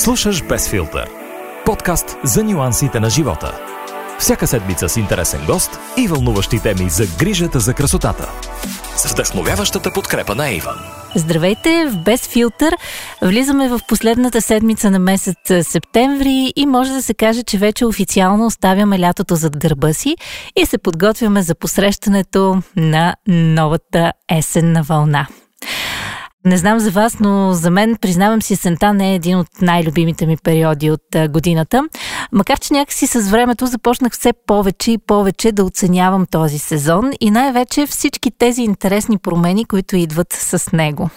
Слушаш Без филтър. Подкаст за нюансите на живота. Всяка седмица с интересен гост и вълнуващи теми за грижата за красотата. С вдъхновяващата подкрепа на Иван. Здравейте в Без филтър. Влизаме в последната седмица на месец септември и може да се каже, че вече официално оставяме лятото зад гърба си и се подготвяме за посрещането на новата есенна вълна. Не знам за вас, но за мен, признавам си, сента не е един от най-любимите ми периоди от годината. Макар, че някакси с времето започнах все повече и повече да оценявам този сезон и най-вече всички тези интересни промени, които идват с него.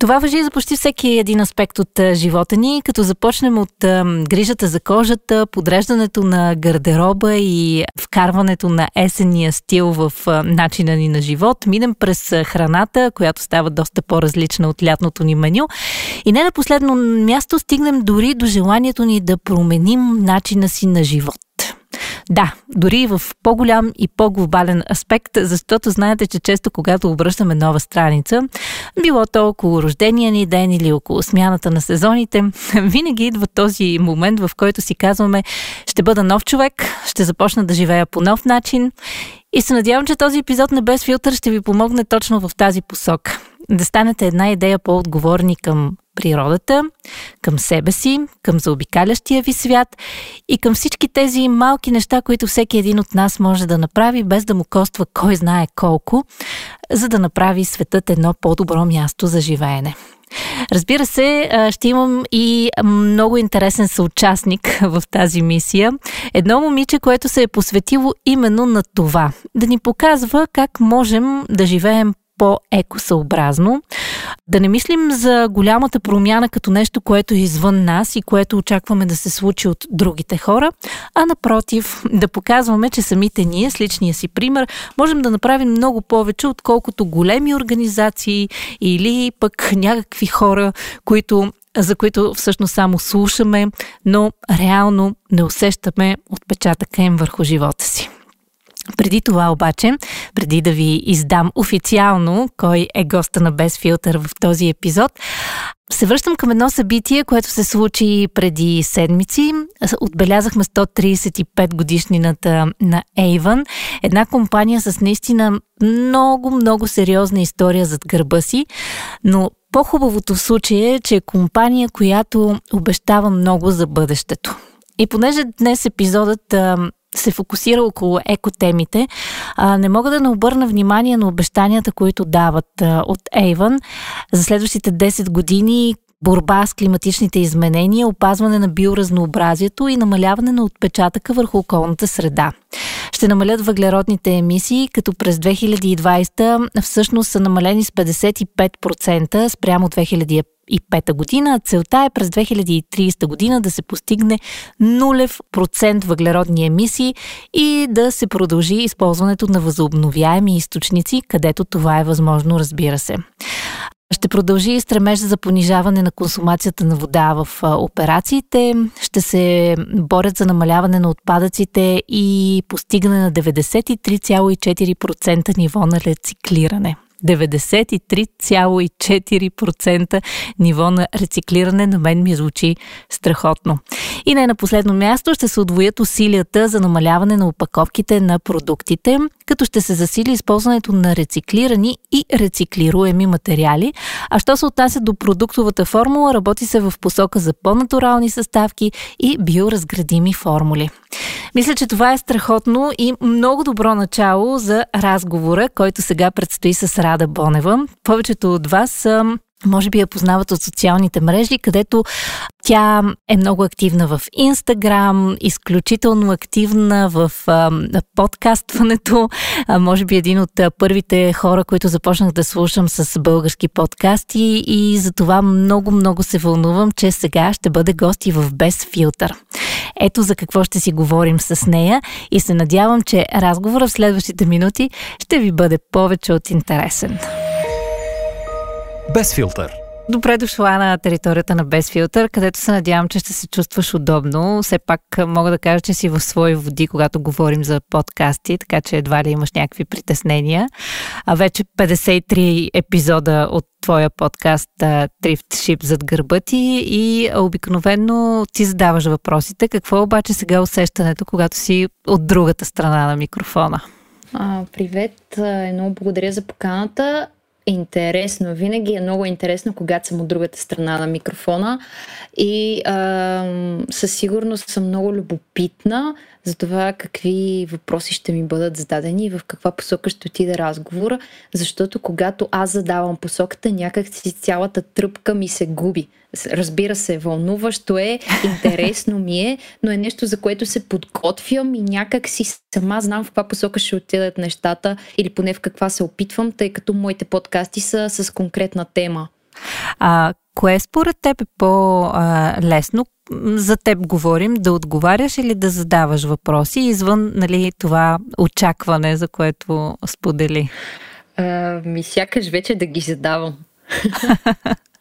Това въжи за почти всеки един аспект от живота ни, като започнем от грижата за кожата, подреждането на гардероба и вкарването на есенния стил в начина ни на живот, минем през храната, която става доста по-различна от лятното ни меню и не на последно място стигнем дори до желанието ни да променим начина си на живот. Да, дори в по-голям и по-глобален аспект, защото знаете, че често когато обръщаме нова страница, било то около рождения ни ден или около смяната на сезоните, винаги идва този момент, в който си казваме, ще бъда нов човек, ще започна да живея по нов начин и се надявам, че този епизод на Без филтър ще ви помогне точно в тази посока. Да станете една идея по-отговорни към природата, към себе си, към заобикалящия ви свят и към всички тези малки неща, които всеки един от нас може да направи, без да му коства кой знае колко, за да направи светът едно по-добро място за живеене. Разбира се, ще имам и много интересен съучастник в тази мисия. Едно момиче, което се е посветило именно на това. Да ни показва как можем да живеем по-екосъобразно. Да не мислим за голямата промяна като нещо, което е извън нас и което очакваме да се случи от другите хора, а напротив, да показваме, че самите ние, с личния си пример, можем да направим много повече, отколкото големи организации или пък някакви хора, които за които всъщност само слушаме, но реално не усещаме отпечатъка им върху живота си. Преди това обаче, преди да ви издам официално кой е госта на Без филтър в този епизод, се връщам към едно събитие, което се случи преди седмици. Отбелязахме 135 годишнината на Avon, една компания с наистина много, много сериозна история зад гърба си, но по-хубавото в случая е, че е компания, която обещава много за бъдещето. И понеже днес епизодът се фокусира около екотемите, не мога да не обърна внимание на обещанията, които дават от Avon за следващите 10 години борба с климатичните изменения, опазване на биоразнообразието и намаляване на отпечатъка върху околната среда. Ще намалят въглеродните емисии, като през 2020 всъщност са намалени с 55% спрямо 2015 2025 година. Целта е през 2030 година да се постигне нулев процент въглеродни емисии и да се продължи използването на възобновяеми източници, където това е възможно, разбира се. Ще продължи и стремеж за понижаване на консумацията на вода в операциите. Ще се борят за намаляване на отпадъците и постигане на 93,4% ниво на рециклиране. 93,4% ниво на рециклиране на мен ми звучи страхотно. И не на последно място ще се отвоят усилията за намаляване на опаковките на продуктите, като ще се засили използването на рециклирани и рециклируеми материали. А що се отнася до продуктовата формула, работи се в посока за по-натурални съставки и биоразградими формули. Мисля, че това е страхотно и много добро начало за разговора, който сега предстои с Рада Бонева. Повечето от вас може би я познават от социалните мрежи, където тя е много активна в Инстаграм, изключително активна в а, подкастването. А, може би един от а, първите хора, които започнах да слушам с български подкасти и за това много-много се вълнувам, че сега ще бъде гости в Без филтър. Ето за какво ще си говорим с нея и се надявам, че разговора в следващите минути ще ви бъде повече от интересен. Без филтър. Добре дошла на територията на Безфилтър, където се надявам, че ще се чувстваш удобно. Все пак мога да кажа, че си в свои води, когато говорим за подкасти, така че едва ли имаш някакви притеснения. А вече 53 епизода от твоя подкаст Трифт Шип зад гърба ти и обикновено ти задаваш въпросите. Какво обаче сега усещането, когато си от другата страна на микрофона? А, привет, едно благодаря за поканата интересно. Винаги е много интересно, когато съм от другата страна на микрофона и а, със сигурност съм много любопитна за това какви въпроси ще ми бъдат зададени и в каква посока ще отида разговора, защото когато аз задавам посоката, някак си цялата тръпка ми се губи. Разбира се, вълнуващо е, интересно ми е, но е нещо, за което се подготвям и някак си сама знам в каква посока ще отидат нещата или поне в каква се опитвам, тъй като моите подкасти са с конкретна тема. А кое според теб е по-лесно? За теб говорим, да отговаряш или да задаваш въпроси извън нали, това очакване, за което сподели? А, ми сякаш вече да ги задавам.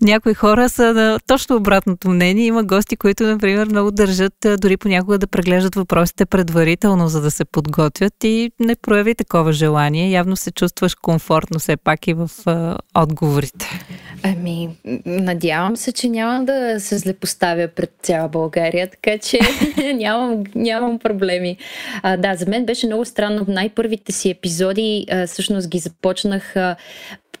Някои хора са на точно обратното мнение. Има гости, които, например, много държат дори понякога да преглеждат въпросите предварително, за да се подготвят и не прояви такова желание. Явно се чувстваш комфортно все пак и в а, отговорите. Ами, надявам се, че няма да се злепоставя пред цяла България, така че нямам, нямам проблеми. А, да, за мен беше много странно. Най-първите си епизоди а, всъщност ги започнах а,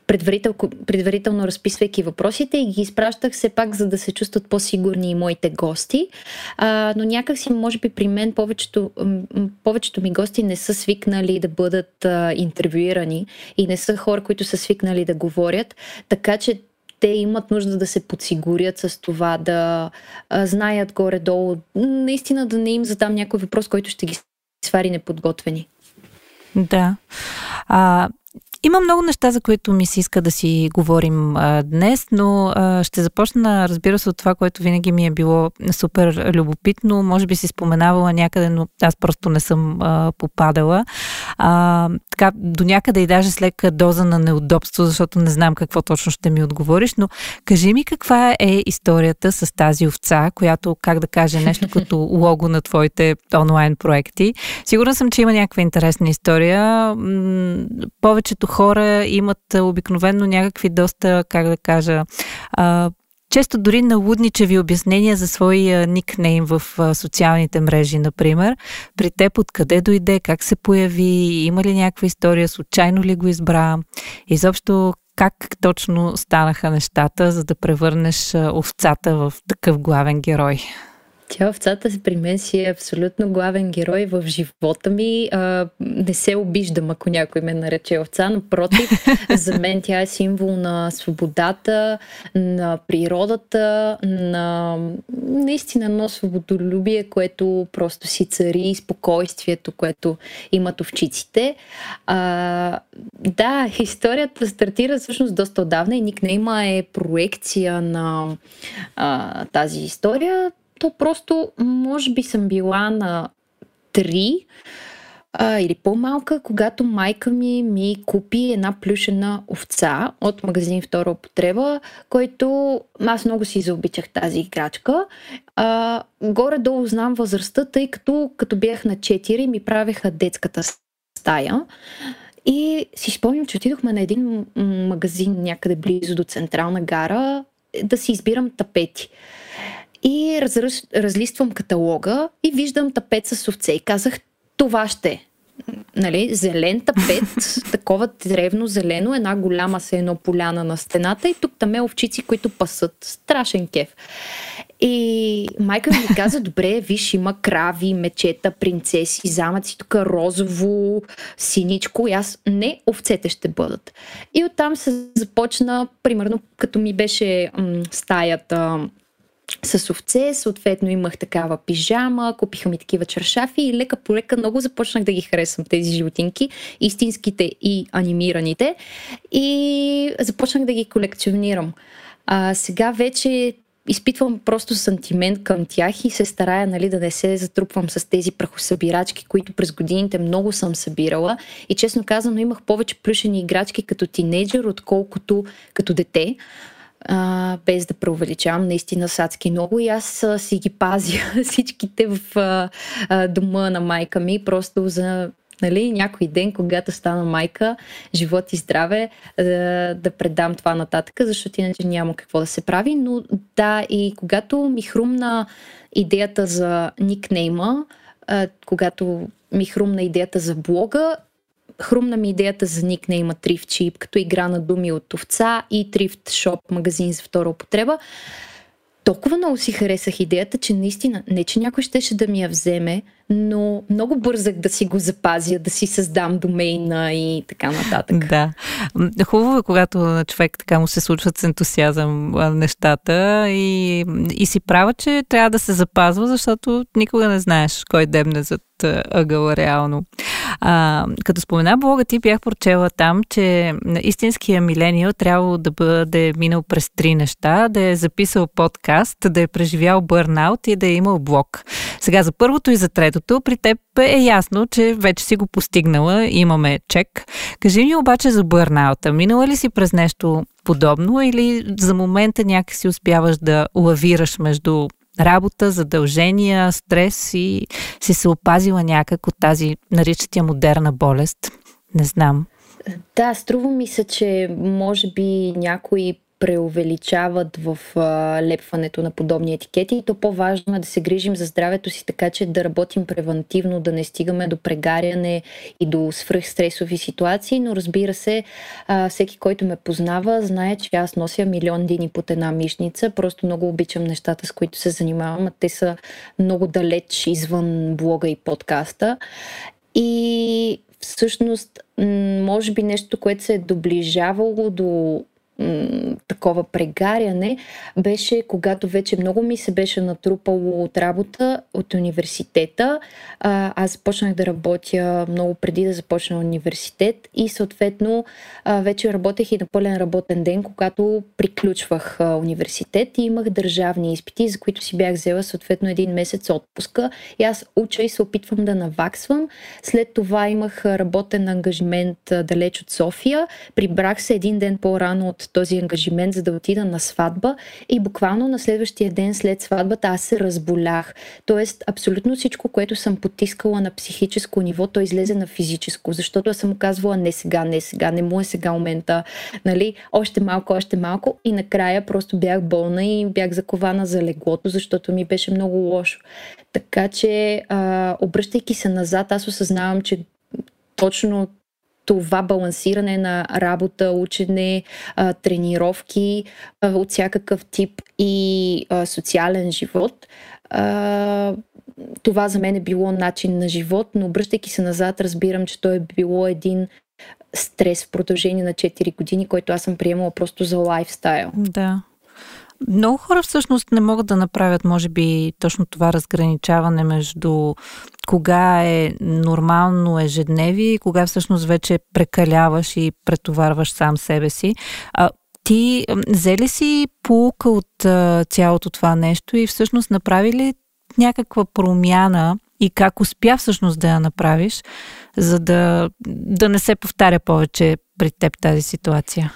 предварител, предварително разписвайки въпросите и ги изпращах все пак, за да се чувстват по-сигурни и моите гости. А, но някакси, може би при мен повечето, повечето ми гости не са свикнали да бъдат а, интервюирани и не са хора, които са свикнали да говорят, така че те имат нужда да се подсигурят с това, да а, знаят горе-долу, наистина да не им задам някой въпрос, който ще ги свари неподготвени. Да. А, има много неща, за които ми се иска да си говорим а, днес, но а, ще започна, разбира се, от това, което винаги ми е било супер любопитно. Може би си споменавала някъде, но аз просто не съм а, попадала. А, така, до някъде и даже с лека доза на неудобство, защото не знам какво точно ще ми отговориш, но кажи ми каква е историята с тази овца, която, как да кажа, нещо като лого на твоите онлайн проекти. Сигурна съм, че има някаква интересна история. Повечето хора имат обикновено някакви доста, как да кажа, често дори налудничеви обяснения за своя никнейм в социалните мрежи, например. При теб откъде дойде, как се появи, има ли някаква история, случайно ли го избра? Изобщо как точно станаха нещата, за да превърнеш овцата в такъв главен герой? Тя овцата при мен си е абсолютно главен герой в живота ми. А, не се обиждам, ако някой ме нарече овца, но против, за мен тя е символ на свободата, на природата, на наистина едно свободолюбие, което просто си цари, спокойствието, което имат овчиците. А, да, историята стартира всъщност доста отдавна и никнейма е проекция на а, тази история то просто, може би съм била на 3 а, или по-малка, когато майка ми ми купи една плюшена овца от магазин Втора употреба, който аз много си заобичах тази играчка. А, горе-долу знам възрастта, тъй като като бях на 4 ми правеха детската стая. И си спомням, че отидохме на един магазин някъде близо до Централна гара да си избирам тапети. И разръж, разлиствам каталога и виждам тапет с овце и казах, това ще нали, зелен тапет, такова древно зелено, една голяма се едно поляна на стената и тук там е овчици, които пасат. Страшен кеф. И майка ми каза, добре, виж, има крави, мечета, принцеси, замъци, тук розово, синичко. И аз, не, овцете ще бъдат. И оттам се започна, примерно, като ми беше м- стаята с овце, съответно имах такава пижама, купиха ми такива чершафи и лека по лека много започнах да ги харесвам тези животинки, истинските и анимираните и започнах да ги колекционирам. А, сега вече изпитвам просто сантимент към тях и се старая нали, да не се затрупвам с тези прахосъбирачки, които през годините много съм събирала. И честно казано, имах повече плюшени играчки като тинейджър, отколкото като дете. А, без да преувеличавам, наистина садски много и аз а, си ги пазя всичките в а, а, дома на майка ми, просто за нали, някой ден, когато стана майка, живот и здраве, да, да предам това нататък, защото иначе няма какво да се прави. Но да, и когато ми хрумна идеята за никнейма, когато ми хрумна идеята за блога, хрумна ми идеята за никнейма Thrift Cheap, като игра на думи от овца и Thrift Shop, магазин за втора употреба толкова много си харесах идеята, че наистина, не че някой щеше да ми я вземе, но много бързах да си го запазя, да си създам домейна и така нататък. Да. Хубаво е, когато на човек така му се случват с ентусиазъм нещата и, и си права, че трябва да се запазва, защото никога не знаеш кой дебне зад ъгъла реално. А, като спомена блога ти, бях прочела там, че истинския милениал трябва да бъде минал през три неща, да е записал подкаст, да е преживял бърнаут и да е имал блог. Сега за първото и за третото при теб е ясно, че вече си го постигнала, имаме чек. Кажи ми обаче за бърнаута. Минала ли си през нещо подобно или за момента някакси успяваш да лавираш между работа, задължения, стрес и си се опазила някак от тази, наричат я модерна болест? Не знам. Да, струва ми се, че може би някои преувеличават в а, лепването на подобни етикети. И то по-важно е да се грижим за здравето си, така че да работим превентивно, да не стигаме до прегаряне и до свръхстресови ситуации, но разбира се, а, всеки, който ме познава, знае, че аз нося милион дини под една мишница, просто много обичам нещата, с които се занимавам, а те са много далеч извън блога и подкаста. И всъщност, може би нещо, което се е доближавало до такова прегаряне беше когато вече много ми се беше натрупало от работа от университета. А, аз започнах да работя много преди да започна университет и съответно а, вече работех и на пълен работен ден, когато приключвах а, университет и имах държавни изпити, за които си бях взела съответно един месец отпуска и аз уча и се опитвам да наваксвам. След това имах работен ангажимент далеч от София. Прибрах се един ден по-рано от този ангажимент, за да отида на сватба и буквално на следващия ден след сватбата аз се разболях. Тоест, абсолютно всичко, което съм потискала на психическо ниво, то излезе на физическо, защото аз съм казвала не сега, не сега, не му е сега момента, нали, още малко, още малко и накрая просто бях болна и бях закована за леглото, защото ми беше много лошо. Така че, а, обръщайки се назад, аз осъзнавам, че точно това балансиране на работа, учене, тренировки от всякакъв тип и социален живот. Това за мен е било начин на живот, но обръщайки се назад, разбирам, че то е било един стрес в продължение на 4 години, който аз съм приемала просто за лайфстайл. Да. Много хора всъщност не могат да направят, може би, точно това разграничаване между кога е нормално ежедневие и кога всъщност вече прекаляваш и претоварваш сам себе си. А, ти взе ли си полука от а, цялото това нещо и всъщност направи ли някаква промяна и как успя всъщност да я направиш, за да, да не се повтаря повече при теб тази ситуация?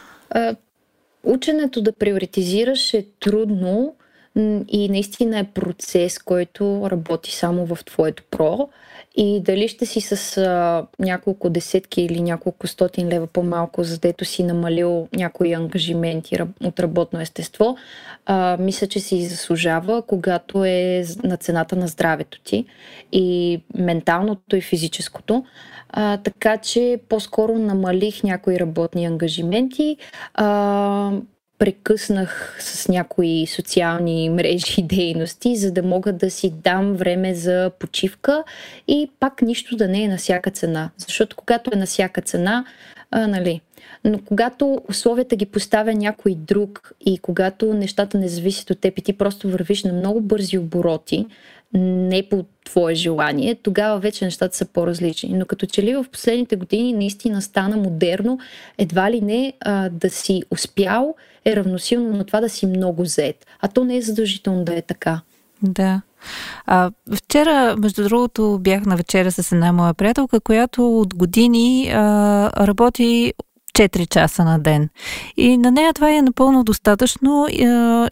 Ученето да приоритизираш е трудно и наистина е процес, който работи само в твоето про. И дали ще си с а, няколко десетки или няколко стотин лева по-малко, за дето си намалил някои ангажименти от работно естество, а, мисля, че си заслужава, когато е на цената на здравето ти и менталното и физическото. А, така че по-скоро намалих някои работни ангажименти. А, прекъснах с някои социални мрежи и дейности, за да мога да си дам време за почивка и пак нищо да не е на всяка цена. Защото когато е на всяка цена, а, нали, но когато условията ги поставя някой друг и когато нещата не зависят от теб и ти просто вървиш на много бързи обороти, не по твое желание, тогава вече нещата са по-различни. Но като че ли в последните години наистина стана модерно, едва ли не а, да си успял е равносилно на това да си много зает. А то не е задължително да е така. Да. А, вчера, между другото, бях на вечеря с една моя приятелка, която от години а, работи 4 часа на ден. И на нея това е напълно достатъчно и,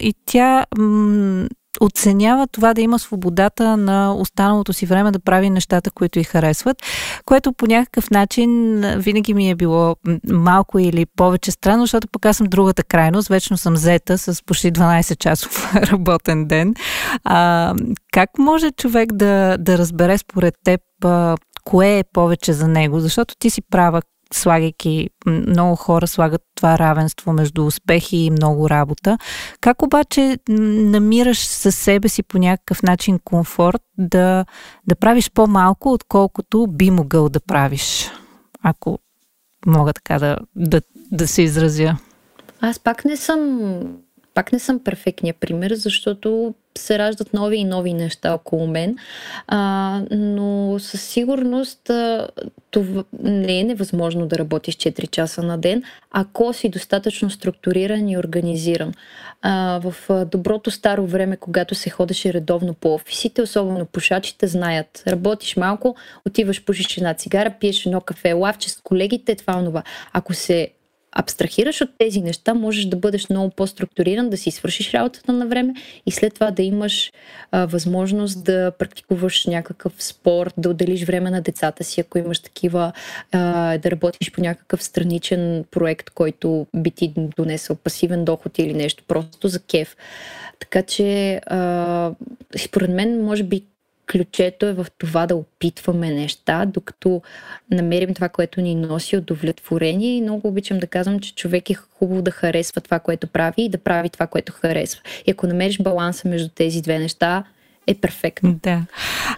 и тя м- оценява това да има свободата на останалото си време да прави нещата, които и харесват, което по някакъв начин винаги ми е било малко или повече странно, защото пък аз съм другата крайност, вечно съм зета с почти 12 часов работен ден. А, как може човек да, да разбере според теб кое е повече за него? Защото ти си права, слагайки, много хора слагат това равенство между успехи и много работа. Как обаче намираш със себе си по някакъв начин комфорт да, да правиш по-малко, отколкото би могъл да правиш, ако мога така да, да, да се изразя? Аз пак не съм пак не съм перфектния пример, защото се раждат нови и нови неща около мен, а, но със сигурност а, това не е невъзможно да работиш 4 часа на ден, ако си достатъчно структуриран и организиран. А, в доброто старо време, когато се ходеше редовно по офисите, особено пушачите знаят, работиш малко, отиваш, пушиш една цигара, пиеш едно кафе, лавче с колегите, това, това. Ако се абстрахираш от тези неща, можеш да бъдеш много по-структуриран, да си свършиш работата на време и след това да имаш а, възможност да практикуваш някакъв спорт, да отделиш време на децата си, ако имаш такива, а, да работиш по някакъв страничен проект, който би ти донесъл пасивен доход или нещо, просто за кеф. Така че, а, според мен, може би ключето е в това да опитваме неща, докато намерим това, което ни носи удовлетворение. И много обичам да казвам, че човек е хубаво да харесва това, което прави и да прави това, което харесва. И ако намериш баланса между тези две неща, е перфектно. Да.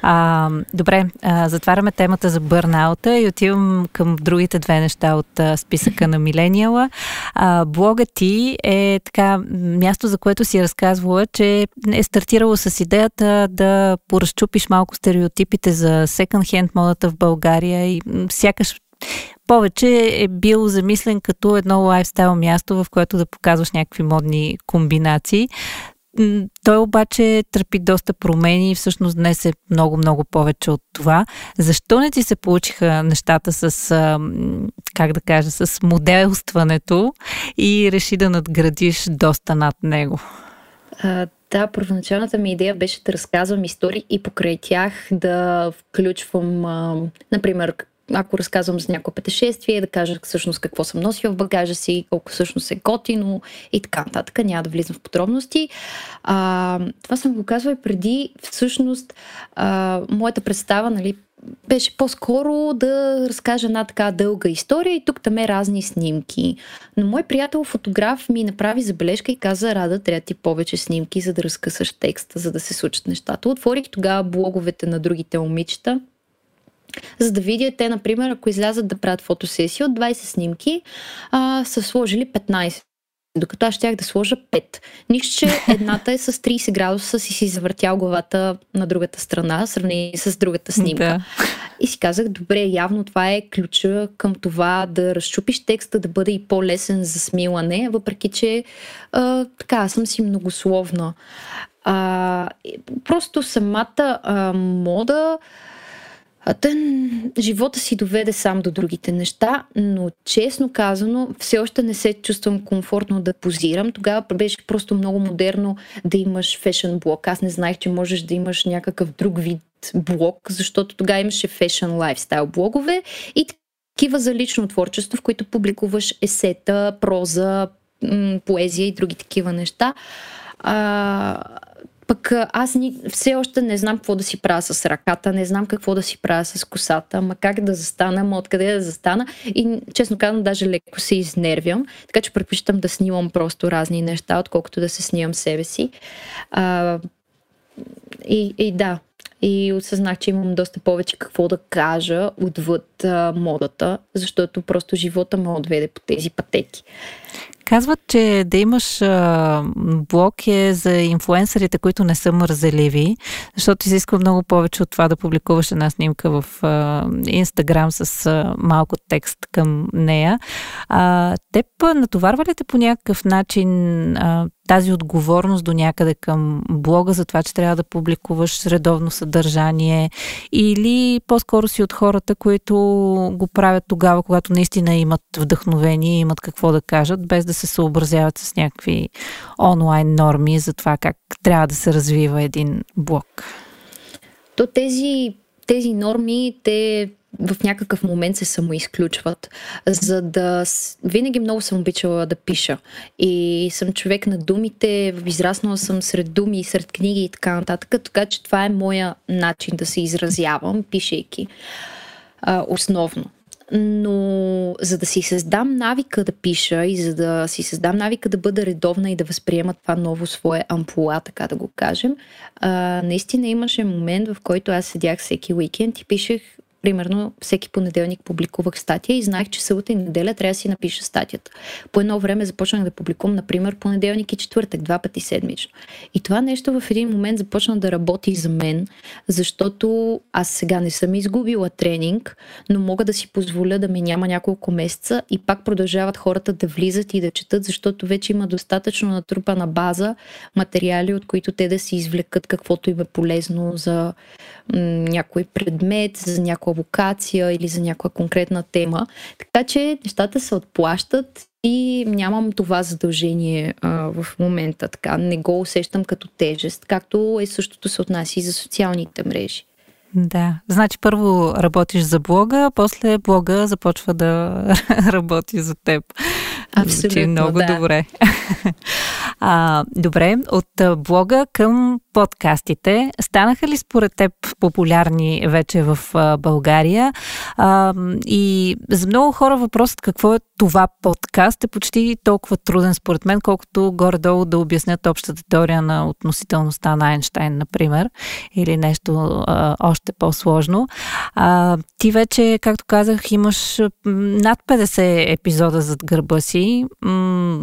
А, добре, а, затваряме темата за бърнаута и отивам към другите две неща от а, списъка на Милениала. А, блога ти е така място, за което си разказвала, че е стартирало с идеята да поразчупиш малко стереотипите за секонд-хенд модата в България и сякаш повече е бил замислен като едно лайфстайл място, в което да показваш някакви модни комбинации. Той обаче търпи доста промени и всъщност днес е много-много повече от това. Защо не ти се получиха нещата с, как да кажа, с моделстването и реши да надградиш доста над него? Да, първоначалната ми идея беше да разказвам истории и покрай тях да включвам, а, например, ако разказвам за някое пътешествие, да кажа всъщност какво съм носила в багажа си, колко всъщност е готино и така нататък. Няма да влизам в подробности. А, това съм го казвала и преди. Всъщност, а, моята представа, нали, беше по-скоро да разкажа една така дълга история и тук там е разни снимки. Но мой приятел фотограф ми направи забележка и каза, Рада, трябва ти повече снимки, за да разкъсаш текста, за да се случат нещата. Отворих тогава блоговете на другите момичета за да видя те, например, ако излязат да правят фотосесия от 20 снимки, а, са сложили 15 докато аз щях да сложа 5. Нищо, че едната е с 30 градуса си си завъртял главата на другата страна, сравнение с другата снимка. Да. И си казах, добре, явно това е ключа към това да разчупиш текста, да бъде и по-лесен за смилане, въпреки че а, така, съм си многословна. А, просто самата а, мода а тън, живота си доведе сам до другите неща, но честно казано, все още не се чувствам комфортно да позирам. Тогава беше просто много модерно да имаш фешън блок. Аз не знаех, че можеш да имаш някакъв друг вид блог, защото тогава имаше фешън лайфстайл блогове и такива за лично творчество, в които публикуваш есета, проза, поезия и други такива неща. А, пък аз ни, все още не знам какво да си правя с ръката, не знам какво да си правя с косата, ма как да застана, ма откъде да застана. И честно казвам, даже леко се изнервям, така че предпочитам да снимам просто разни неща, отколкото да се снимам себе си. А, и, и да, и осъзнах, че имам доста повече какво да кажа отвъд а, модата, защото просто живота ме отведе по тези пътеки. Казват, че да имаш а, блог е за инфуенсърите, които не са мързеливи, защото изисква много повече от това да публикуваш една снимка в а, Инстаграм с а, малко текст към нея. А, теб натоварва ли те по някакъв начин а, тази отговорност до някъде към блога за това, че трябва да публикуваш редовно съдържание или по-скоро си от хората, които го правят тогава, когато наистина имат вдъхновение и имат какво да кажат, без да се съобразяват с някакви онлайн норми за това как трябва да се развива един блог? То тези, тези норми, те в някакъв момент се самоизключват. За да... Винаги много съм обичала да пиша. И съм човек на думите, израснала съм сред думи, сред книги и така нататък. Така че това е моя начин да се изразявам, пишейки. Основно. Но за да си създам навика да пиша и за да си създам навика да бъда редовна и да възприема това ново свое ампула, така да го кажем, а, наистина имаше момент, в който аз седях всеки уикенд и пишех примерно всеки понеделник публикувах статия и знаех, че събота и неделя трябва да си напиша статията. По едно време започнах да публикувам, например, понеделник и четвъртък, два пъти седмично. И това нещо в един момент започна да работи за мен, защото аз сега не съм изгубила тренинг, но мога да си позволя да ме няма няколко месеца и пак продължават хората да влизат и да четат, защото вече има достатъчно натрупана база материали, от които те да си извлекат каквото им е полезно за м- някой предмет, за някоя локация или за някаква конкретна тема. Така че нещата се отплащат и нямам това задължение а, в момента. Така не го усещам като тежест, както е същото се отнася и за социалните мрежи. Да, значи първо работиш за блога, после блога започва да работи за теб. Абсолютно, Звучи много да. добре. а, добре, от блога към подкастите. Станаха ли според теб популярни вече в България? А, и за много хора въпросът какво е това подкаст е почти толкова труден според мен, колкото горе-долу да обяснят общата теория на относителността на Айнштайн, например, или нещо а, още по-сложно. А, ти вече, както казах, имаш над 50 епизода зад гърба си. М-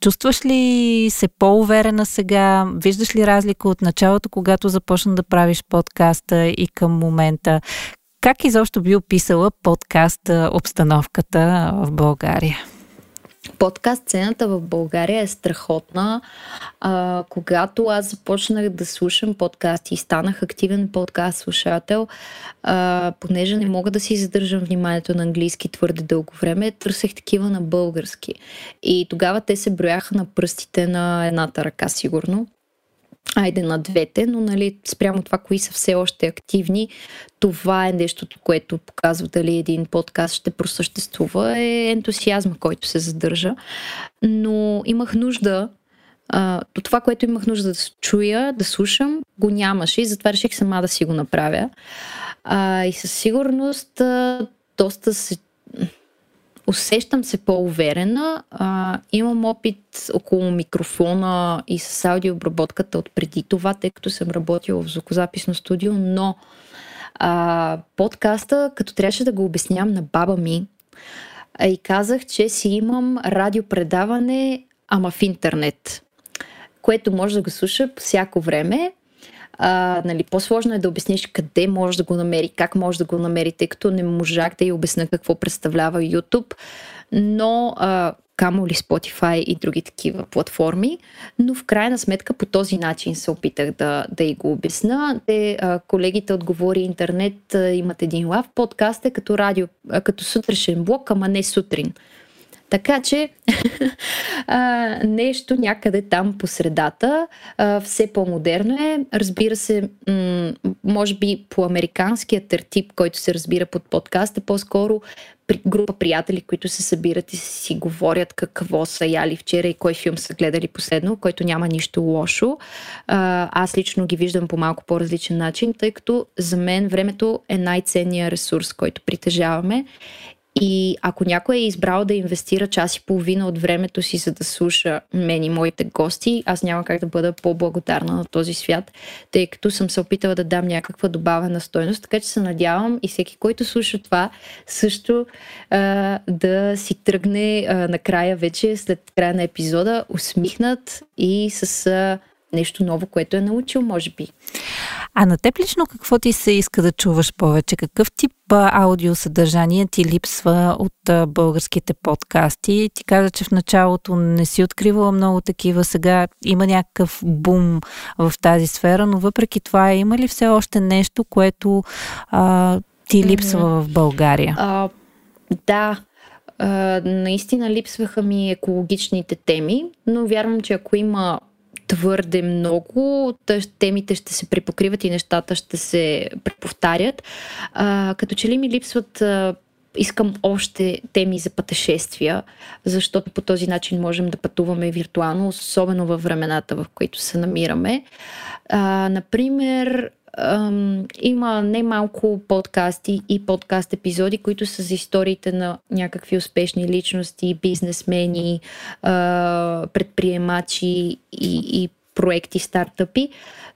чувстваш ли се по-уверена сега? Виждаш ли разлика от началото, когато започна да правиш подкаста и към момента? Как изобщо би описала подкаста обстановката в България? Подкаст сцената в България е страхотна. А, когато аз започнах да слушам подкасти и станах активен подкаст слушател, а, понеже не мога да си задържам вниманието на английски твърде дълго време, търсех такива на български. И тогава те се брояха на пръстите на едната ръка, сигурно айде на двете, но нали, спрямо това, кои са все още активни, това е нещото, което показва дали един подкаст ще просъществува, е ентусиазма, който се задържа. Но имах нужда а, това, което имах нужда да чуя, да слушам, го нямаше и затова реших сама да си го направя. А, и със сигурност доста се усещам се по-уверена. А, имам опит около микрофона и с аудиообработката от преди това, тъй като съм работила в звукозаписно студио, но а, подкаста, като трябваше да го обяснявам на баба ми, а, и казах, че си имам радиопредаване, ама в интернет, което може да го слуша по всяко време а, нали, по-сложно е да обясниш къде може да го намери, как може да го намери, тъй като не можах да й обясня какво представлява YouTube, но а, камо ли Spotify и други такива платформи, но в крайна сметка по този начин се опитах да, да й го обясна. Те, а, колегите отговори интернет, а, имат един лав, подкаст е като радио, а, като сутрешен блок, ама не сутрин. Така че а, нещо някъде там по средата а, все по-модерно е. Разбира се, м- може би по американския тертип, който се разбира под подкаст, е по-скоро група приятели, които се събират и си говорят какво са яли вчера и кой филм са гледали последно, който няма нищо лошо. А, аз лично ги виждам по малко по-различен начин, тъй като за мен времето е най-ценният ресурс, който притежаваме И ако някой е избрал да инвестира час и половина от времето си, за да слуша мен и моите гости, аз няма как да бъда по-благодарна на този свят, тъй като съм се опитала да дам някаква добавена стойност. Така че се надявам и всеки, който слуша това, също а, да си тръгне а, накрая вече, след края на епизода, усмихнат и с а, нещо ново, което е научил, може би. А на теб лично какво ти се иска да чуваш повече? Какъв тип аудиосъдържание ти липсва от българските подкасти? Ти каза, че в началото не си откривала много такива, сега има някакъв бум в тази сфера, но въпреки това има ли все още нещо, което а, ти липсва в България? А, да, Uh, наистина липсваха ми екологичните теми, но вярвам, че ако има твърде много, темите ще се припокриват и нещата ще се преповтарят. А, като че ли ми липсват а, искам още теми за пътешествия, защото по този начин можем да пътуваме виртуално, особено във времената, в които се намираме. А, например, ам, има немалко подкасти и подкаст епизоди, които са за историите на някакви успешни личности, бизнесмени, а, предприемачи и, и проекти, стартъпи,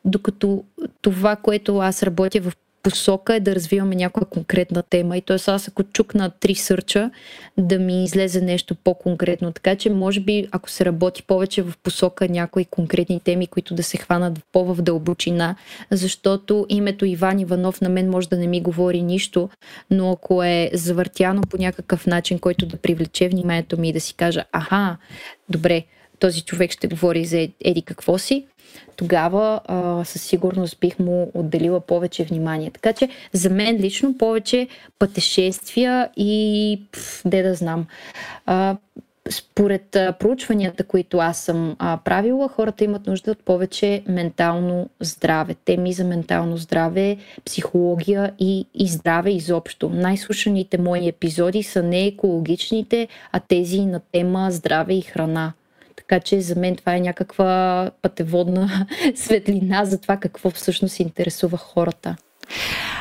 докато това, което аз работя в посока е да развиваме някоя конкретна тема. И т.е. аз ако чукна три сърча, да ми излезе нещо по-конкретно. Така че, може би, ако се работи повече в посока някои конкретни теми, които да се хванат по-в дълбочина, защото името Иван Иванов на мен може да не ми говори нищо, но ако е завъртяно по някакъв начин, който да привлече вниманието ми и да си кажа, аха, добре, този човек ще говори за еди какво си, тогава а, със сигурност бих му отделила повече внимание. Така че за мен лично повече пътешествия и пф, де да знам. А, според а, проучванията, които аз съм а, правила, хората имат нужда от повече ментално здраве. Теми за ментално здраве, психология и, и здраве изобщо. Най-слушаните мои епизоди са не екологичните, а тези на тема здраве и храна. Така че за мен това е някаква пътеводна светлина за това какво всъщност интересува хората.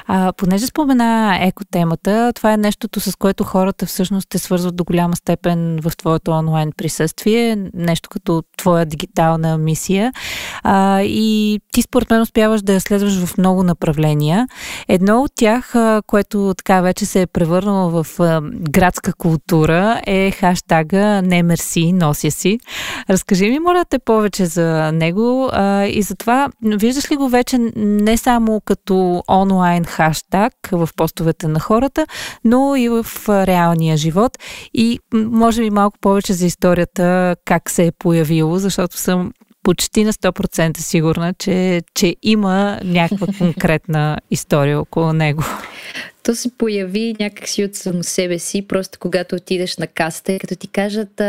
А, понеже спомена екотемата, това е нещото, с което хората всъщност те свързват до голяма степен в твоето онлайн присъствие, нещо като твоя дигитална мисия. А, и ти според мен успяваш да я следваш в много направления. Едно от тях, което така вече се е превърнало в а, градска култура, е хаштага Не мерси, нося си. Разкажи ми, моля те, повече за него а, и за това, виждаш ли го вече не само като онлайн хаштаг в постовете на хората, но и в реалния живот. И може би малко повече за историята, как се е появило, защото съм почти на 100% сигурна, че, че има някаква конкретна история около него. То се появи някакси от само себе си, просто когато отидеш на касата, като ти кажат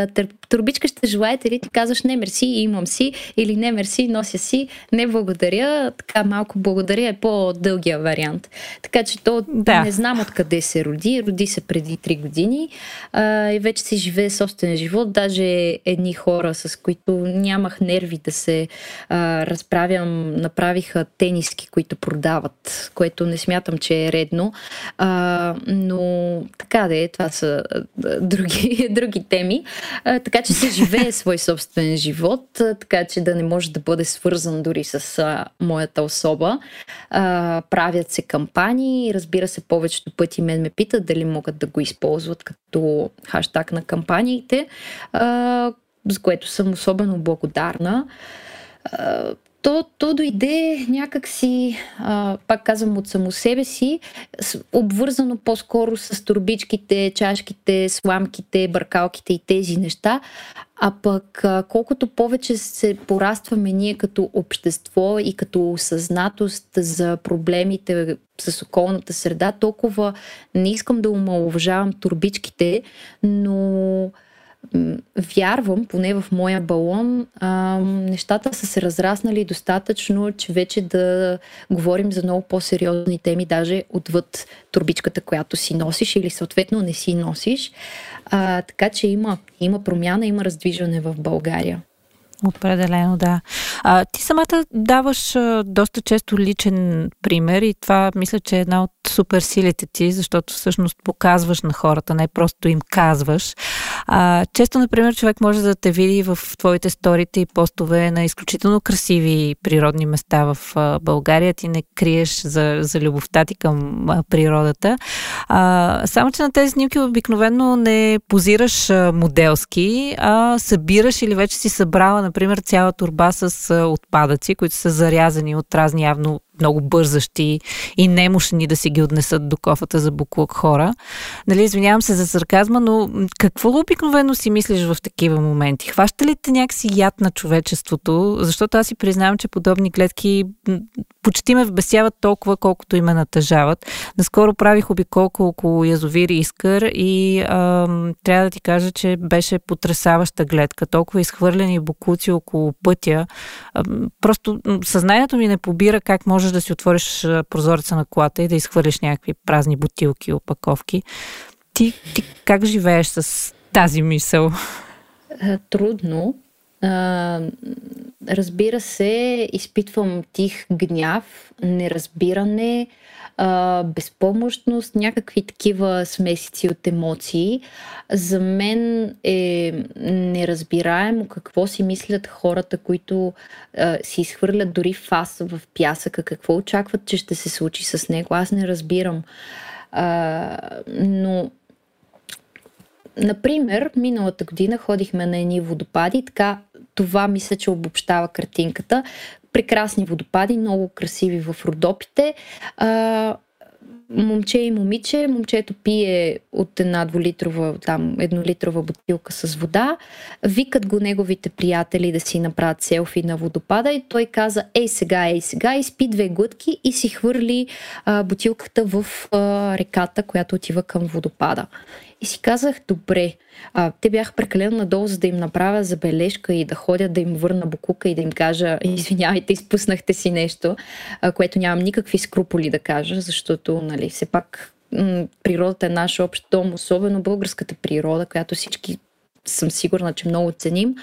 турбичка ще желаете ли, ти казваш не мерси, имам си, или не мерси, нося си, не благодаря, така малко благодаря е по-дългия вариант. Така че то да. не знам откъде се роди, роди се преди 3 години а, и вече си живее собствен живот, даже едни хора, с които нямах нерви да се а, разправям, направиха тениски, които продават, което не смятам, че е редно, а, но така да е, това са други, други теми. А, така че се живее свой собствен живот, така че да не може да бъде свързан дори с а, моята особа. А, правят се кампании, разбира се, повечето пъти мен ме питат дали могат да го използват като хаштаг на кампаниите, а, за което съм особено благодарна. А, то, то дойде някакси, а, пак казвам, от само себе си, обвързано по-скоро с турбичките, чашките, сламките, бъркалките и тези неща. А пък а, колкото повече се порастваме ние като общество и като осъзнатост за проблемите с околната среда, толкова не искам да омалуважавам турбичките, но вярвам, поне в моя балон, а, нещата са се разраснали достатъчно, че вече да говорим за много по-сериозни теми, даже отвъд турбичката, която си носиш или съответно не си носиш. А, така че има, има промяна, има раздвижване в България. Определено, да. А, ти самата даваш а, доста често личен пример и това мисля, че е една от суперсилите ти, защото всъщност показваш на хората, не просто им казваш. А, често, например, човек може да те види в твоите сторите и постове на изключително красиви природни места в а, България. Ти не криеш за, за любовта ти към а, природата. А, само, че на тези снимки обикновено не позираш а, моделски, а събираш или вече си събрала например, цяла турба с отпадъци, които са зарязани от разни явно много бързащи и немощни да си ги отнесат до кофата за буклук хора. Нали, извинявам се за сарказма, но какво обикновено си мислиш в такива моменти? Хваща ли те някакси яд на човечеството? Защото аз си признавам, че подобни клетки почти ме вбесяват толкова, колкото и ме натъжават. Наскоро правих обиколка около язовир Искър и ам, трябва да ти кажа, че беше потрясаваща гледка. Толкова изхвърлени буклуци около пътя. Ам, просто съзнанието ми не побира как може можеш да си отвориш прозореца на колата и да изхвърлиш някакви празни бутилки, опаковки. Ти, ти как живееш с тази мисъл? Трудно. Разбира се, изпитвам тих гняв, неразбиране, а, безпомощност, някакви такива смесици от емоции. За мен е неразбираемо какво си мислят хората, които а, си изхвърлят дори фас в пясъка, какво очакват, че ще се случи с него. Аз не разбирам. А, но Например, миналата година ходихме на едни водопади, така това мисля, че обобщава картинката прекрасни водопади, много красиви в Родопите. А, момче и момиче. Момчето пие от една дволитрова, там еднолитрова бутилка с вода. Викат го неговите приятели да си направят селфи на водопада и той каза, ей сега, ей сега, и спи две глътки и си хвърли а, бутилката в а, реката, която отива към водопада. Си казах, добре, а, те бяха прекалено надолу, за да им направя забележка и да ходя да им върна букука и да им кажа, извинявайте, изпуснахте си нещо, а, което нямам никакви скруполи да кажа, защото, нали, все пак м- природата е наш общ дом, особено българската природа, която всички съм сигурна, че много ценим.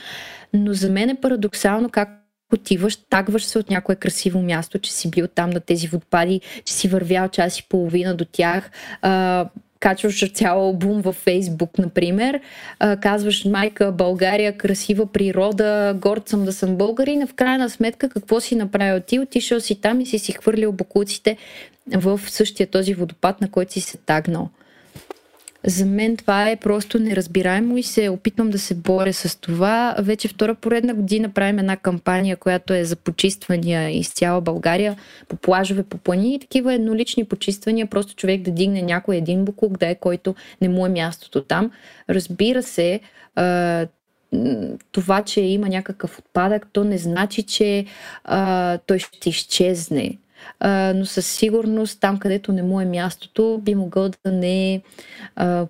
Но за мен е парадоксално как отиваш, тагваш се от някое красиво място, че си бил там на тези водпади, че си вървял час и половина до тях, а, качваш цял албум във Фейсбук, например, казваш майка, България, красива природа, горд съм да съм българин, а в крайна сметка какво си направил ти? Отишъл си там и си си хвърлил бокуците в същия този водопад, на който си се тагнал. За мен това е просто неразбираемо и се опитвам да се боря с това. Вече втора поредна година правим една кампания, която е за почиствания из цяла България по плажове, по плани и такива еднолични почиствания, просто човек да дигне някой един буклук, да е който не му е мястото там. Разбира се, това, че има някакъв отпадък, то не значи, че а, той ще изчезне а, но със сигурност там, където не му е мястото, би могъл да не, а,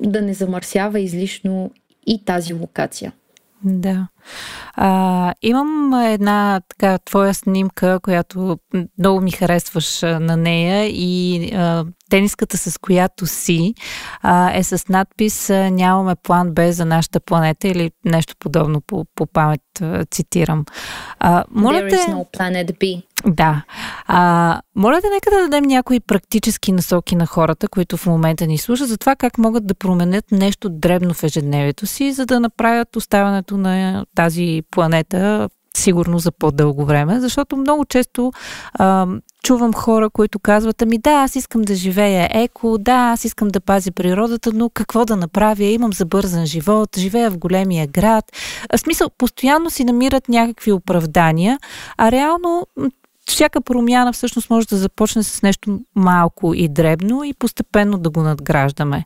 да не замърсява излишно и тази локация. Да. А, имам една така твоя снимка, която много ми харесваш на нея и а, тениската, с която си, а, е с надпис Нямаме план Б за нашата планета или нещо подобно по, по памет цитирам. А, моля There is no planet B. Да. А, моля те, нека да дадем някои практически насоки на хората, които в момента ни слушат, за това как могат да променят нещо дребно в ежедневието си, за да направят оставането на тази планета сигурно за по-дълго време, защото много често а, чувам хора, които казват, ами да, аз искам да живея еко, да, аз искам да пазя природата, но какво да направя? Имам забързан живот, живея в големия град. В смисъл, постоянно си намират някакви оправдания, а реално всяка промяна всъщност може да започне с нещо малко и дребно и постепенно да го надграждаме.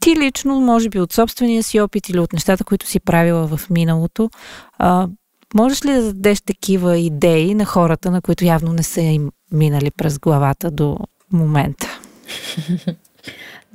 Ти лично, може би от собствения си опит или от нещата, които си правила в миналото, а, можеш ли да дадеш такива идеи на хората, на които явно не са им минали през главата до момента?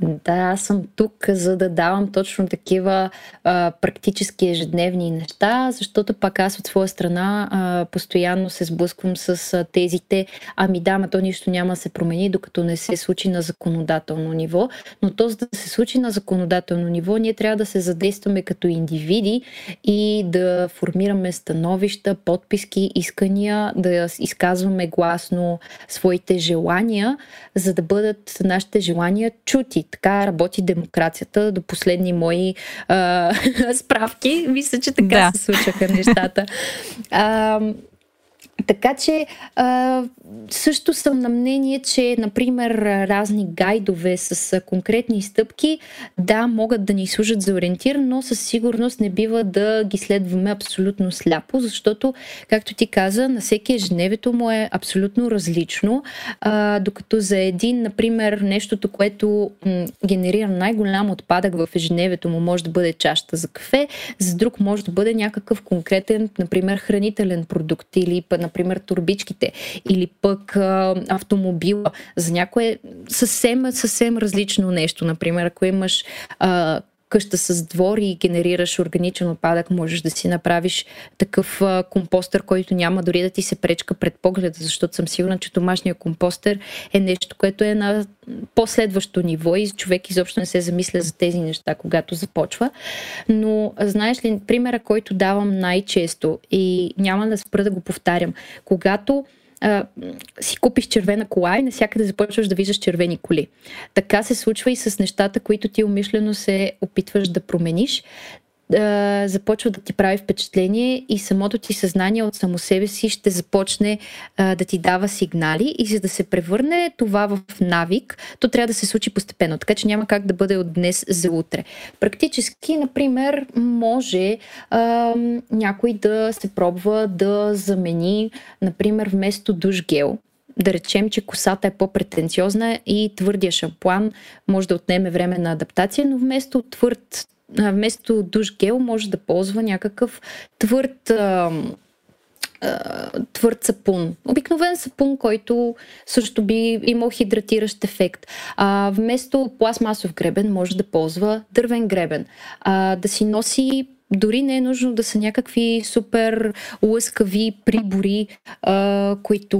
Да, аз съм тук, за да давам точно такива а, практически ежедневни неща, защото пак аз от своя страна а, постоянно се сблъсквам с а, тезите, ами да, ма то нищо няма да се промени, докато не се случи на законодателно ниво. Но то, за да се случи на законодателно ниво, ние трябва да се задействаме като индивиди и да формираме становища, подписки, искания, да изказваме гласно своите желания, за да бъдат нашите желания чути. Така работи демокрацията до последни мои а, справки. Мисля, че така да. се случваха нещата. А, така че а, също съм на мнение, че, например, разни гайдове с конкретни стъпки, да, могат да ни служат за ориентир, но със сигурност не бива да ги следваме абсолютно сляпо, защото, както ти каза, на всеки ежедневието му е абсолютно различно, а, докато за един, например, нещото, което м- генерира най-голям отпадък в ежедневието му може да бъде чашата за кафе, за друг може да бъде някакъв конкретен, например, хранителен продукт или, например, турбичките или пък а, автомобила. За някое съвсем, съвсем различно нещо. Например, ако имаш а, къща с двор и генерираш органичен отпадък, можеш да си направиш такъв а, компостър, който няма дори да ти се пречка пред погледа, защото съм сигурна, че домашния компостър е нещо, което е на последващо ниво и човек изобщо не се замисля за тези неща, когато започва. Но знаеш ли, примера, който давам най-често и няма да спра да го повтарям, когато си купиш червена кола и навсякъде започваш да виждаш червени коли. Така се случва и с нещата, които ти умишлено се опитваш да промениш започва да ти прави впечатление и самото ти съзнание от само себе си ще започне а, да ти дава сигнали. И за да се превърне това в навик, то трябва да се случи постепенно, така че няма как да бъде от днес за утре. Практически, например, може а, някой да се пробва да замени, например, вместо душ гел, да речем, че косата е по-претенциозна и твърдия шампуан може да отнеме време на адаптация, но вместо твърд вместо душ гел може да ползва някакъв твърд твърд сапун. Обикновен сапун, който също би имал хидратиращ ефект. А, вместо пластмасов гребен може да ползва дървен гребен. А, да си носи дори не е нужно да са някакви супер лъскави прибори, а, които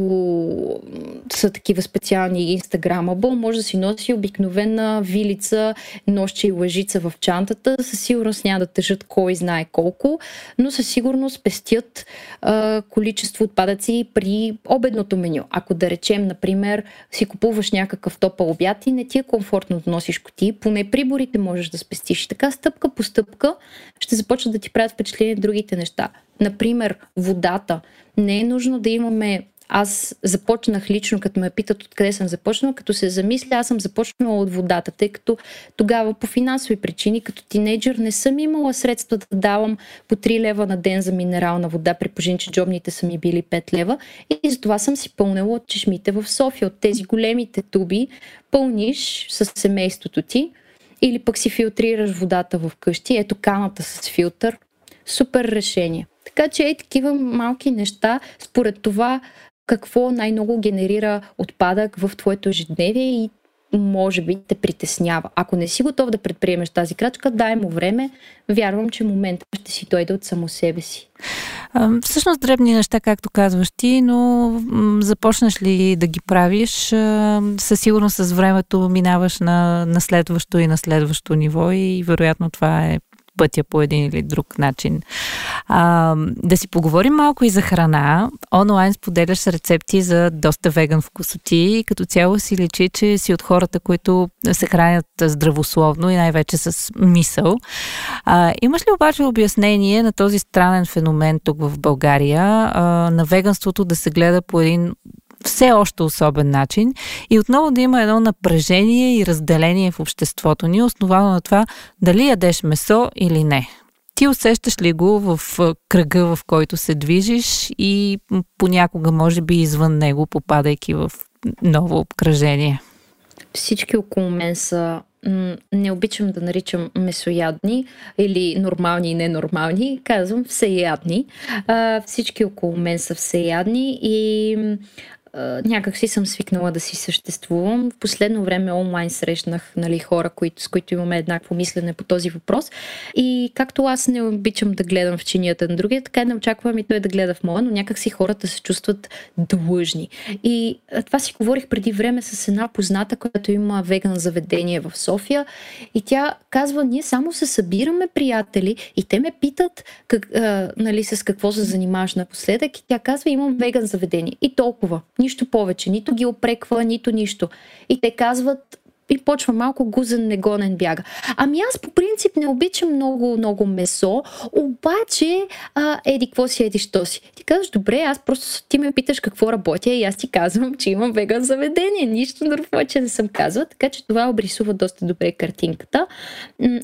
са такива специални инстаграмабъл. Може да си носи обикновена вилица, нощче и лъжица в чантата. Със сигурност няма да тежат кой знае колко, но със сигурност спестят а, количество отпадъци при обедното меню. Ако да речем, например, си купуваш някакъв топъл обяд и не ти е комфортно да носиш коти, поне приборите можеш да спестиш. Така стъпка по стъпка ще започнеш започват да ти правят впечатление другите неща. Например, водата. Не е нужно да имаме аз започнах лично, като ме питат откъде съм започнала, като се замисля, аз съм започнала от водата, тъй като тогава по финансови причини, като тинейджър, не съм имала средства да давам по 3 лева на ден за минерална вода, при положение, че джобните са ми били 5 лева. И затова съм си пълнила от чешмите в София, от тези големите туби, пълниш с семейството ти, или пък си филтрираш водата в къщи. Ето каната с филтър. Супер решение. Така че е такива малки неща, според това какво най-много генерира отпадък в твоето ежедневие и може би те притеснява. Ако не си готов да предприемеш тази крачка, дай му време. Вярвам, че момента ще си дойде от само себе си. Всъщност дребни неща, както казваш ти, но започнеш ли да ги правиш, със сигурност с времето минаваш на, на следващо и на следващо ниво и вероятно това е пътя по един или друг начин. А, да си поговорим малко и за храна. Онлайн споделяш рецепти за доста веган вкусоти и като цяло си лечи, че си от хората, които се хранят здравословно и най-вече с мисъл. А, имаш ли обаче обяснение на този странен феномен тук в България, а, на веганството да се гледа по един все още особен начин и отново да има едно напрежение и разделение в обществото ни, основано на това дали ядеш месо или не. Ти усещаш ли го в кръга, в който се движиш и понякога, може би, извън него, попадайки в ново обкръжение? Всички около мен са не обичам да наричам месоядни или нормални и ненормални, казвам всеядни. всички около мен са всеядни и някак си съм свикнала да си съществувам. В последно време онлайн срещнах нали, хора, които, с които имаме еднакво мислене по този въпрос. И както аз не обичам да гледам в чинията на другия, така не очаквам и той да гледа в моя, но някак си хората се чувстват длъжни. И това си говорих преди време с една позната, която има веган заведение в София. И тя казва, ние само се събираме приятели и те ме питат как, а, нали, с какво се занимаваш напоследък. И тя казва, имам веган заведение. И толкова. Нищо повече. Нито ги опреква, нито нищо. И те казват, и почва малко гузен негонен бяга. Ами аз по принцип не обичам много, много месо, обаче а, еди, какво си, еди, що си. Ти казваш, добре, аз просто ти ме питаш какво работя и аз ти казвам, че имам веган заведение. Нищо друго повече не съм казала, така че това обрисува доста добре картинката.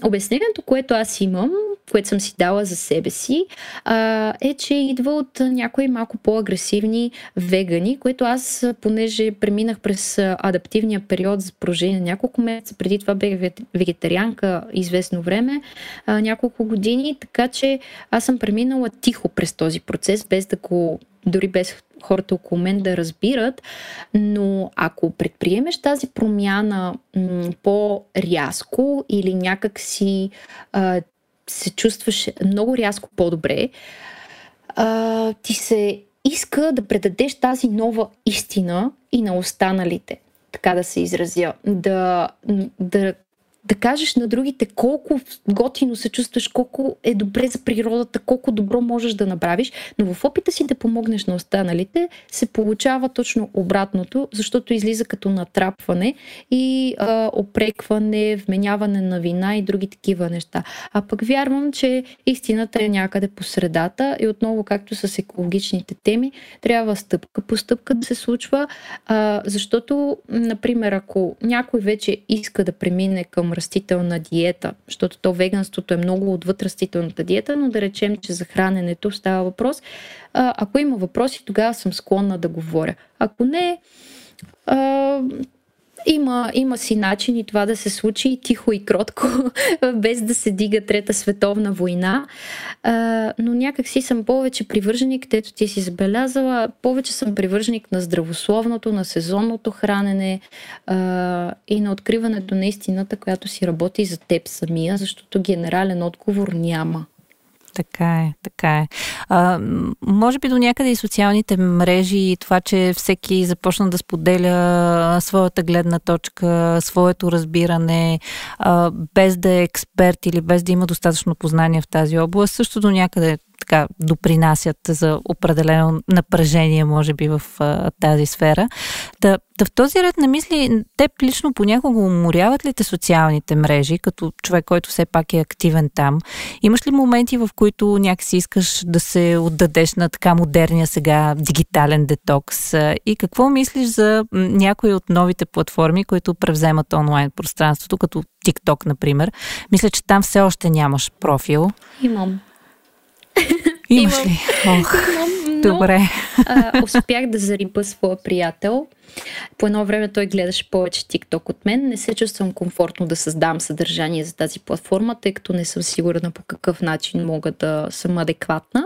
Обяснението, което аз имам, което съм си дала за себе си, а, е, че идва от някои малко по-агресивни вегани, което аз, понеже преминах през адаптивния период за прожение няколко месеца. Преди това бях вегетарианка известно време, а, няколко години, така че аз съм преминала тихо през този процес, без да го дори без хората около мен да разбират, но ако предприемеш тази промяна м- по-рязко или някак си а, се чувстваш много рязко по-добре, а, ти се иска да предадеш тази нова истина и на останалите така да се изразя, да, да да кажеш на другите колко готино се чувстваш, колко е добре за природата, колко добро можеш да направиш, но в опита си да помогнеш на останалите, се получава точно обратното, защото излиза като натрапване и а, опрекване, вменяване на вина и други такива неща. А пък вярвам, че истината е някъде по средата и отново, както с екологичните теми, трябва стъпка по стъпка да се случва, а, защото, например, ако някой вече иска да премине към растителна диета, защото то веганството е много отвъд растителната диета, но да речем, че за храненето става въпрос. А, ако има въпроси, тогава съм склонна да говоря. Ако не, а, има, има си начин и това да се случи тихо и кротко, без да се дига Трета световна война. А, но някак си съм повече привърженик, където ти си забелязала, повече съм привърженик на здравословното, на сезонното хранене а, и на откриването на истината, която си работи за теб самия, защото генерален отговор няма. Така е, така е. А, може би до някъде и социалните мрежи и това, че всеки започна да споделя своята гледна точка, своето разбиране, а, без да е експерт или без да има достатъчно познание в тази област, също до някъде така допринасят за определено напрежение, може би, в а, тази сфера. Да, да в този ред на мисли, теб лично понякога уморяват ли те социалните мрежи, като човек, който все пак е активен там? Имаш ли моменти, в които някакси искаш да се отдадеш на така модерния сега дигитален детокс? И какво мислиш за някои от новите платформи, които превземат онлайн пространството, като TikTok, например? Мисля, че там все още нямаш профил. Имам. Имаш ли? Ох, имам, но, добре. А, успях да зариба своя приятел. По едно време той гледаше повече TikTok от мен. Не се чувствам комфортно да създам съдържание за тази платформа, тъй като не съм сигурна по какъв начин мога да съм адекватна.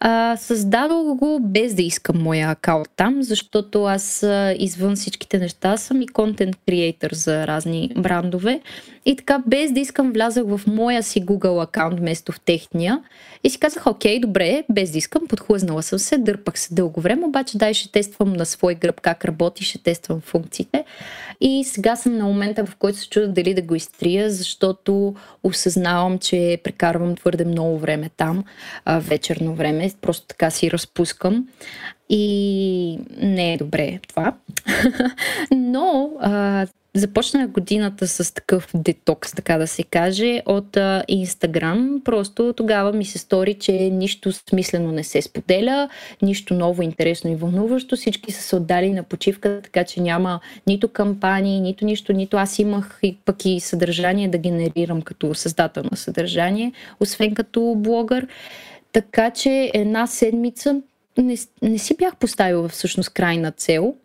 А, създадох го без да искам моя акаунт там, защото аз извън всичките неща съм и контент креатор за разни брандове. И така, без да искам, влязах в моя си Google акаунт вместо в техния. И си казах, окей, добре, без да искам, подхлъзнала съм се, дърпах се дълго време, обаче дай ще тествам на свой гръб как работи, ще тествам функциите. И сега съм на момента, в който се чудя дали да го изтрия, защото осъзнавам, че прекарвам твърде много време там, вечерно време, просто така си разпускам. И не е добре това. Но а, Започнах годината с такъв детокс, така да се каже, от Инстаграм. Просто тогава ми се стори, че нищо смислено не се споделя, нищо ново, интересно и вълнуващо. Всички са се отдали на почивка, така че няма нито кампании, нито нищо, нито аз имах и пък и съдържание да генерирам като създател на съдържание, освен като блогър. Така че една седмица не, не си бях поставила всъщност крайна цел –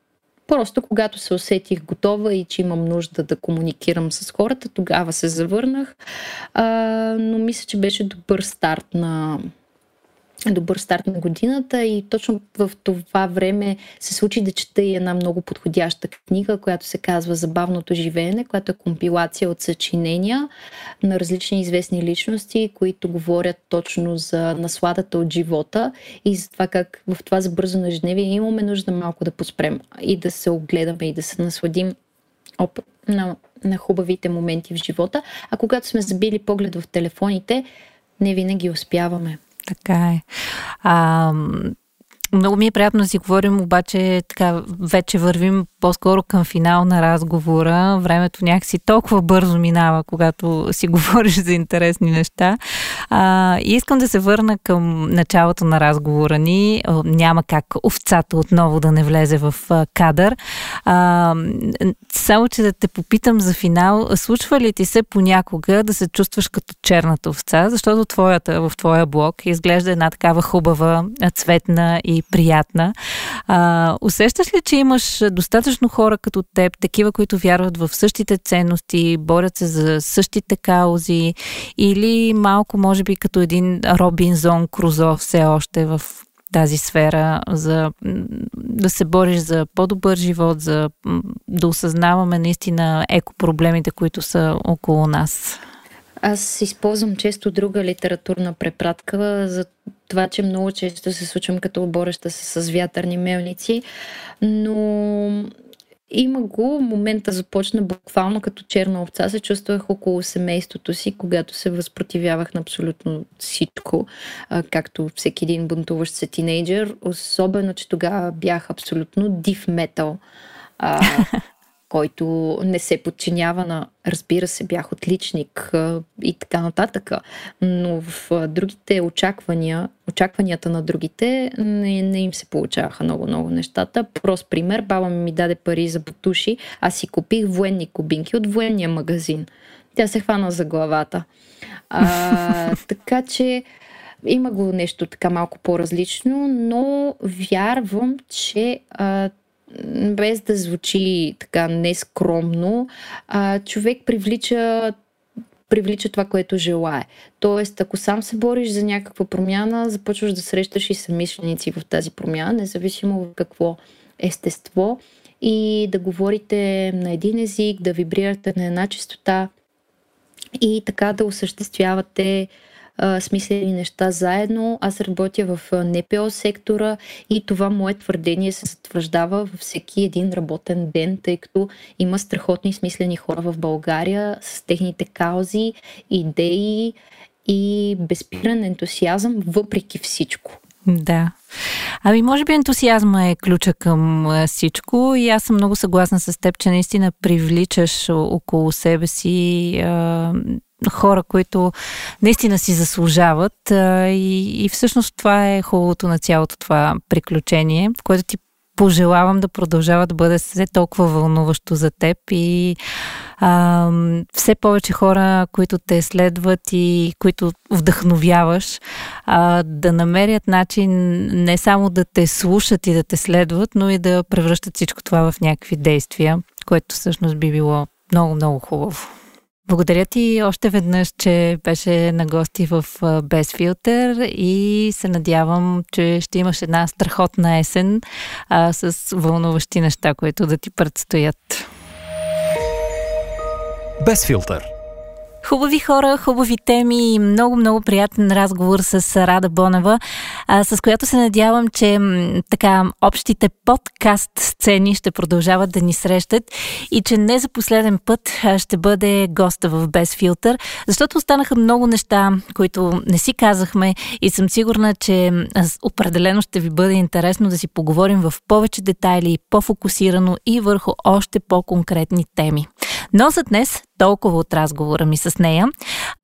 Просто когато се усетих готова и че имам нужда да комуникирам с хората, тогава се завърнах. А, но мисля, че беше добър старт на, добър старт на годината и точно в това време се случи да чета и една много подходяща книга, която се казва Забавното живеене, която е компилация от съчинения на различни известни личности, които говорят точно за насладата от живота и за това как в това забързано ежедневие имаме нужда малко да поспрем и да се огледаме и да се насладим оп, на, на хубавите моменти в живота. А когато сме забили поглед в телефоните, не винаги успяваме. Така е. А, много ми е приятно да си говорим, обаче така вече вървим по-скоро към финал на разговора. Времето някакси толкова бързо минава, когато си говориш за интересни неща. А, и искам да се върна към началото на разговора ни. Няма как овцата отново да не влезе в кадър. А, само, че да те попитам за финал, случва ли ти се понякога да се чувстваш като черната овца, защото твоята, в твоя блог изглежда една такава хубава, цветна и приятна. А, усещаш ли, че имаш достатъчно хора като теб, такива, които вярват в същите ценности, борят се за същите каузи или малко, може би, като един Робинзон Крузо все още в тази сфера, за да се бориш за по-добър живот, за да осъзнаваме наистина екопроблемите, които са около нас? Аз използвам често друга литературна препратка за това, че много често се случвам като бореща се с вятърни мелници, но има го, момента започна буквално като черна овца, се чувствах около семейството си, когато се възпротивявах на абсолютно всичко, както всеки един бунтуващ се тинейджър, особено, че тогава бях абсолютно див метал. който не се подчинява на, разбира се, бях отличник и така нататък, но в другите очаквания, очакванията на другите не, не им се получаваха много-много нещата. Прост пример, баба ми ми даде пари за бутуши, аз си купих военни кубинки от военния магазин. Тя се хвана за главата. А, така че има го нещо така малко по-различно, но вярвам, че а, без да звучи така нескромно, а, човек привлича привлича това, което желае. Тоест, ако сам се бориш за някаква промяна, започваш да срещаш и самишленици в тази промяна, независимо в какво естество и да говорите на един език, да вибрирате на една частота и така да осъществявате смислени неща заедно. Аз работя в НПО сектора и това мое твърдение се затвърждава във всеки един работен ден, тъй като има страхотни смислени хора в България с техните каузи, идеи и безпиран ентусиазъм въпреки всичко. Да. Ами, може би ентусиазма е ключа към всичко и аз съм много съгласна с теб, че наистина привличаш около себе си а, хора, които наистина си заслужават и, и всъщност това е хубавото на цялото това приключение, в което ти пожелавам да продължава да бъде все толкова вълнуващо за теб и а, все повече хора, които те следват и които вдъхновяваш, а, да намерят начин не само да те слушат и да те следват, но и да превръщат всичко това в някакви действия, което всъщност би било много, много хубаво. Благодаря ти още веднъж, че беше на гости в Без филтър и се надявам, че ще имаш една страхотна есен а, с вълнуващи неща, които да ти предстоят. Без филтър. Хубави хора, хубави теми и много-много приятен разговор с Рада Бонева, с която се надявам, че така общите подкаст сцени ще продължават да ни срещат и че не за последен път ще бъде госта в Без филтър, защото останаха много неща, които не си казахме и съм сигурна, че определено ще ви бъде интересно да си поговорим в повече детайли, по-фокусирано и върху още по-конкретни теми. Но за днес толкова от разговора ми с нея.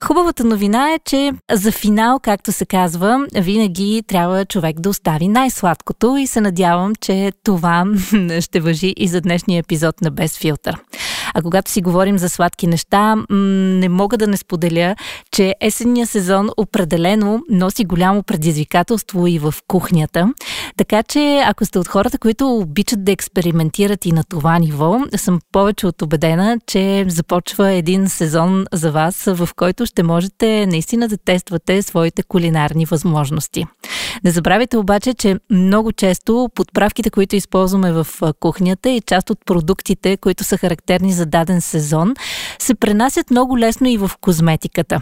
Хубавата новина е, че за финал, както се казва, винаги трябва човек да остави най-сладкото и се надявам, че това ще въжи и за днешния епизод на Без филтър. А когато си говорим за сладки неща, не мога да не споделя, че есенния сезон определено носи голямо предизвикателство и в кухнята. Така че, ако сте от хората, които обичат да експериментират и на това ниво, съм повече от убедена, че започва един сезон за вас, в който ще можете наистина да тествате своите кулинарни възможности. Не забравяйте обаче, че много често подправките, които използваме в кухнята и част от продуктите, които са характерни за даден сезон, се пренасят много лесно и в козметиката.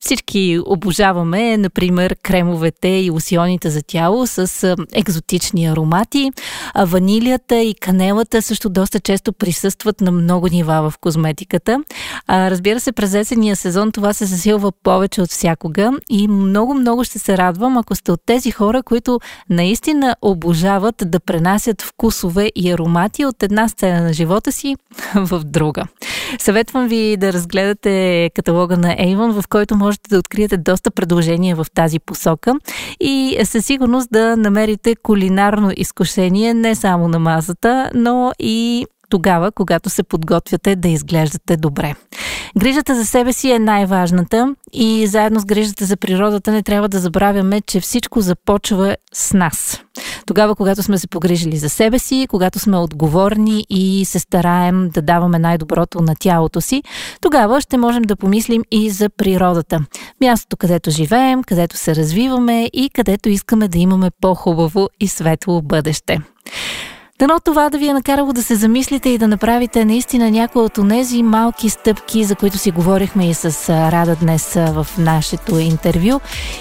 Всички обожаваме, например, кремовете и лосионите за тяло с екзотични аромати, ванилията и канелата също доста често присъстват на много нива в козметиката. Разбира се, през есения сезон това се засилва повече от всякога и много-много ще се радвам, ако сте от тези хора, които наистина обожават да пренасят вкусове и аромати от една сцена на живота си в друга. Съветвам ви да разгледате каталога на Avon, в който можете да откриете доста предложения в тази посока и със сигурност да намерите кулинарно изкушение не само на масата, но и тогава, когато се подготвяте да изглеждате добре. Грижата за себе си е най-важната и заедно с грижата за природата не трябва да забравяме, че всичко започва с нас. Тогава, когато сме се погрижили за себе си, когато сме отговорни и се стараем да даваме най-доброто на тялото си, тогава ще можем да помислим и за природата. Мястото, където живеем, където се развиваме и където искаме да имаме по-хубаво и светло бъдеще. Дано това да ви е накарало да се замислите и да направите наистина някои от тези малки стъпки, за които си говорихме и с Рада днес в нашето интервю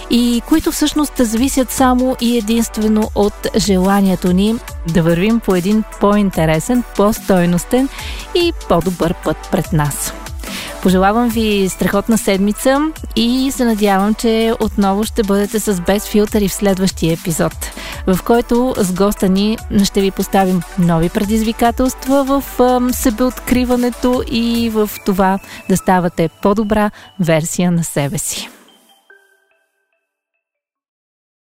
и които всъщност зависят само и единствено от желанието ни да вървим по един по-интересен, по-стойностен и по-добър път пред нас. Пожелавам ви страхотна седмица и се надявам, че отново ще бъдете с без филтъри в следващия епизод, в който с госта ни ще ви поставим нови предизвикателства в себеоткриването и в това да ставате по-добра версия на себе си.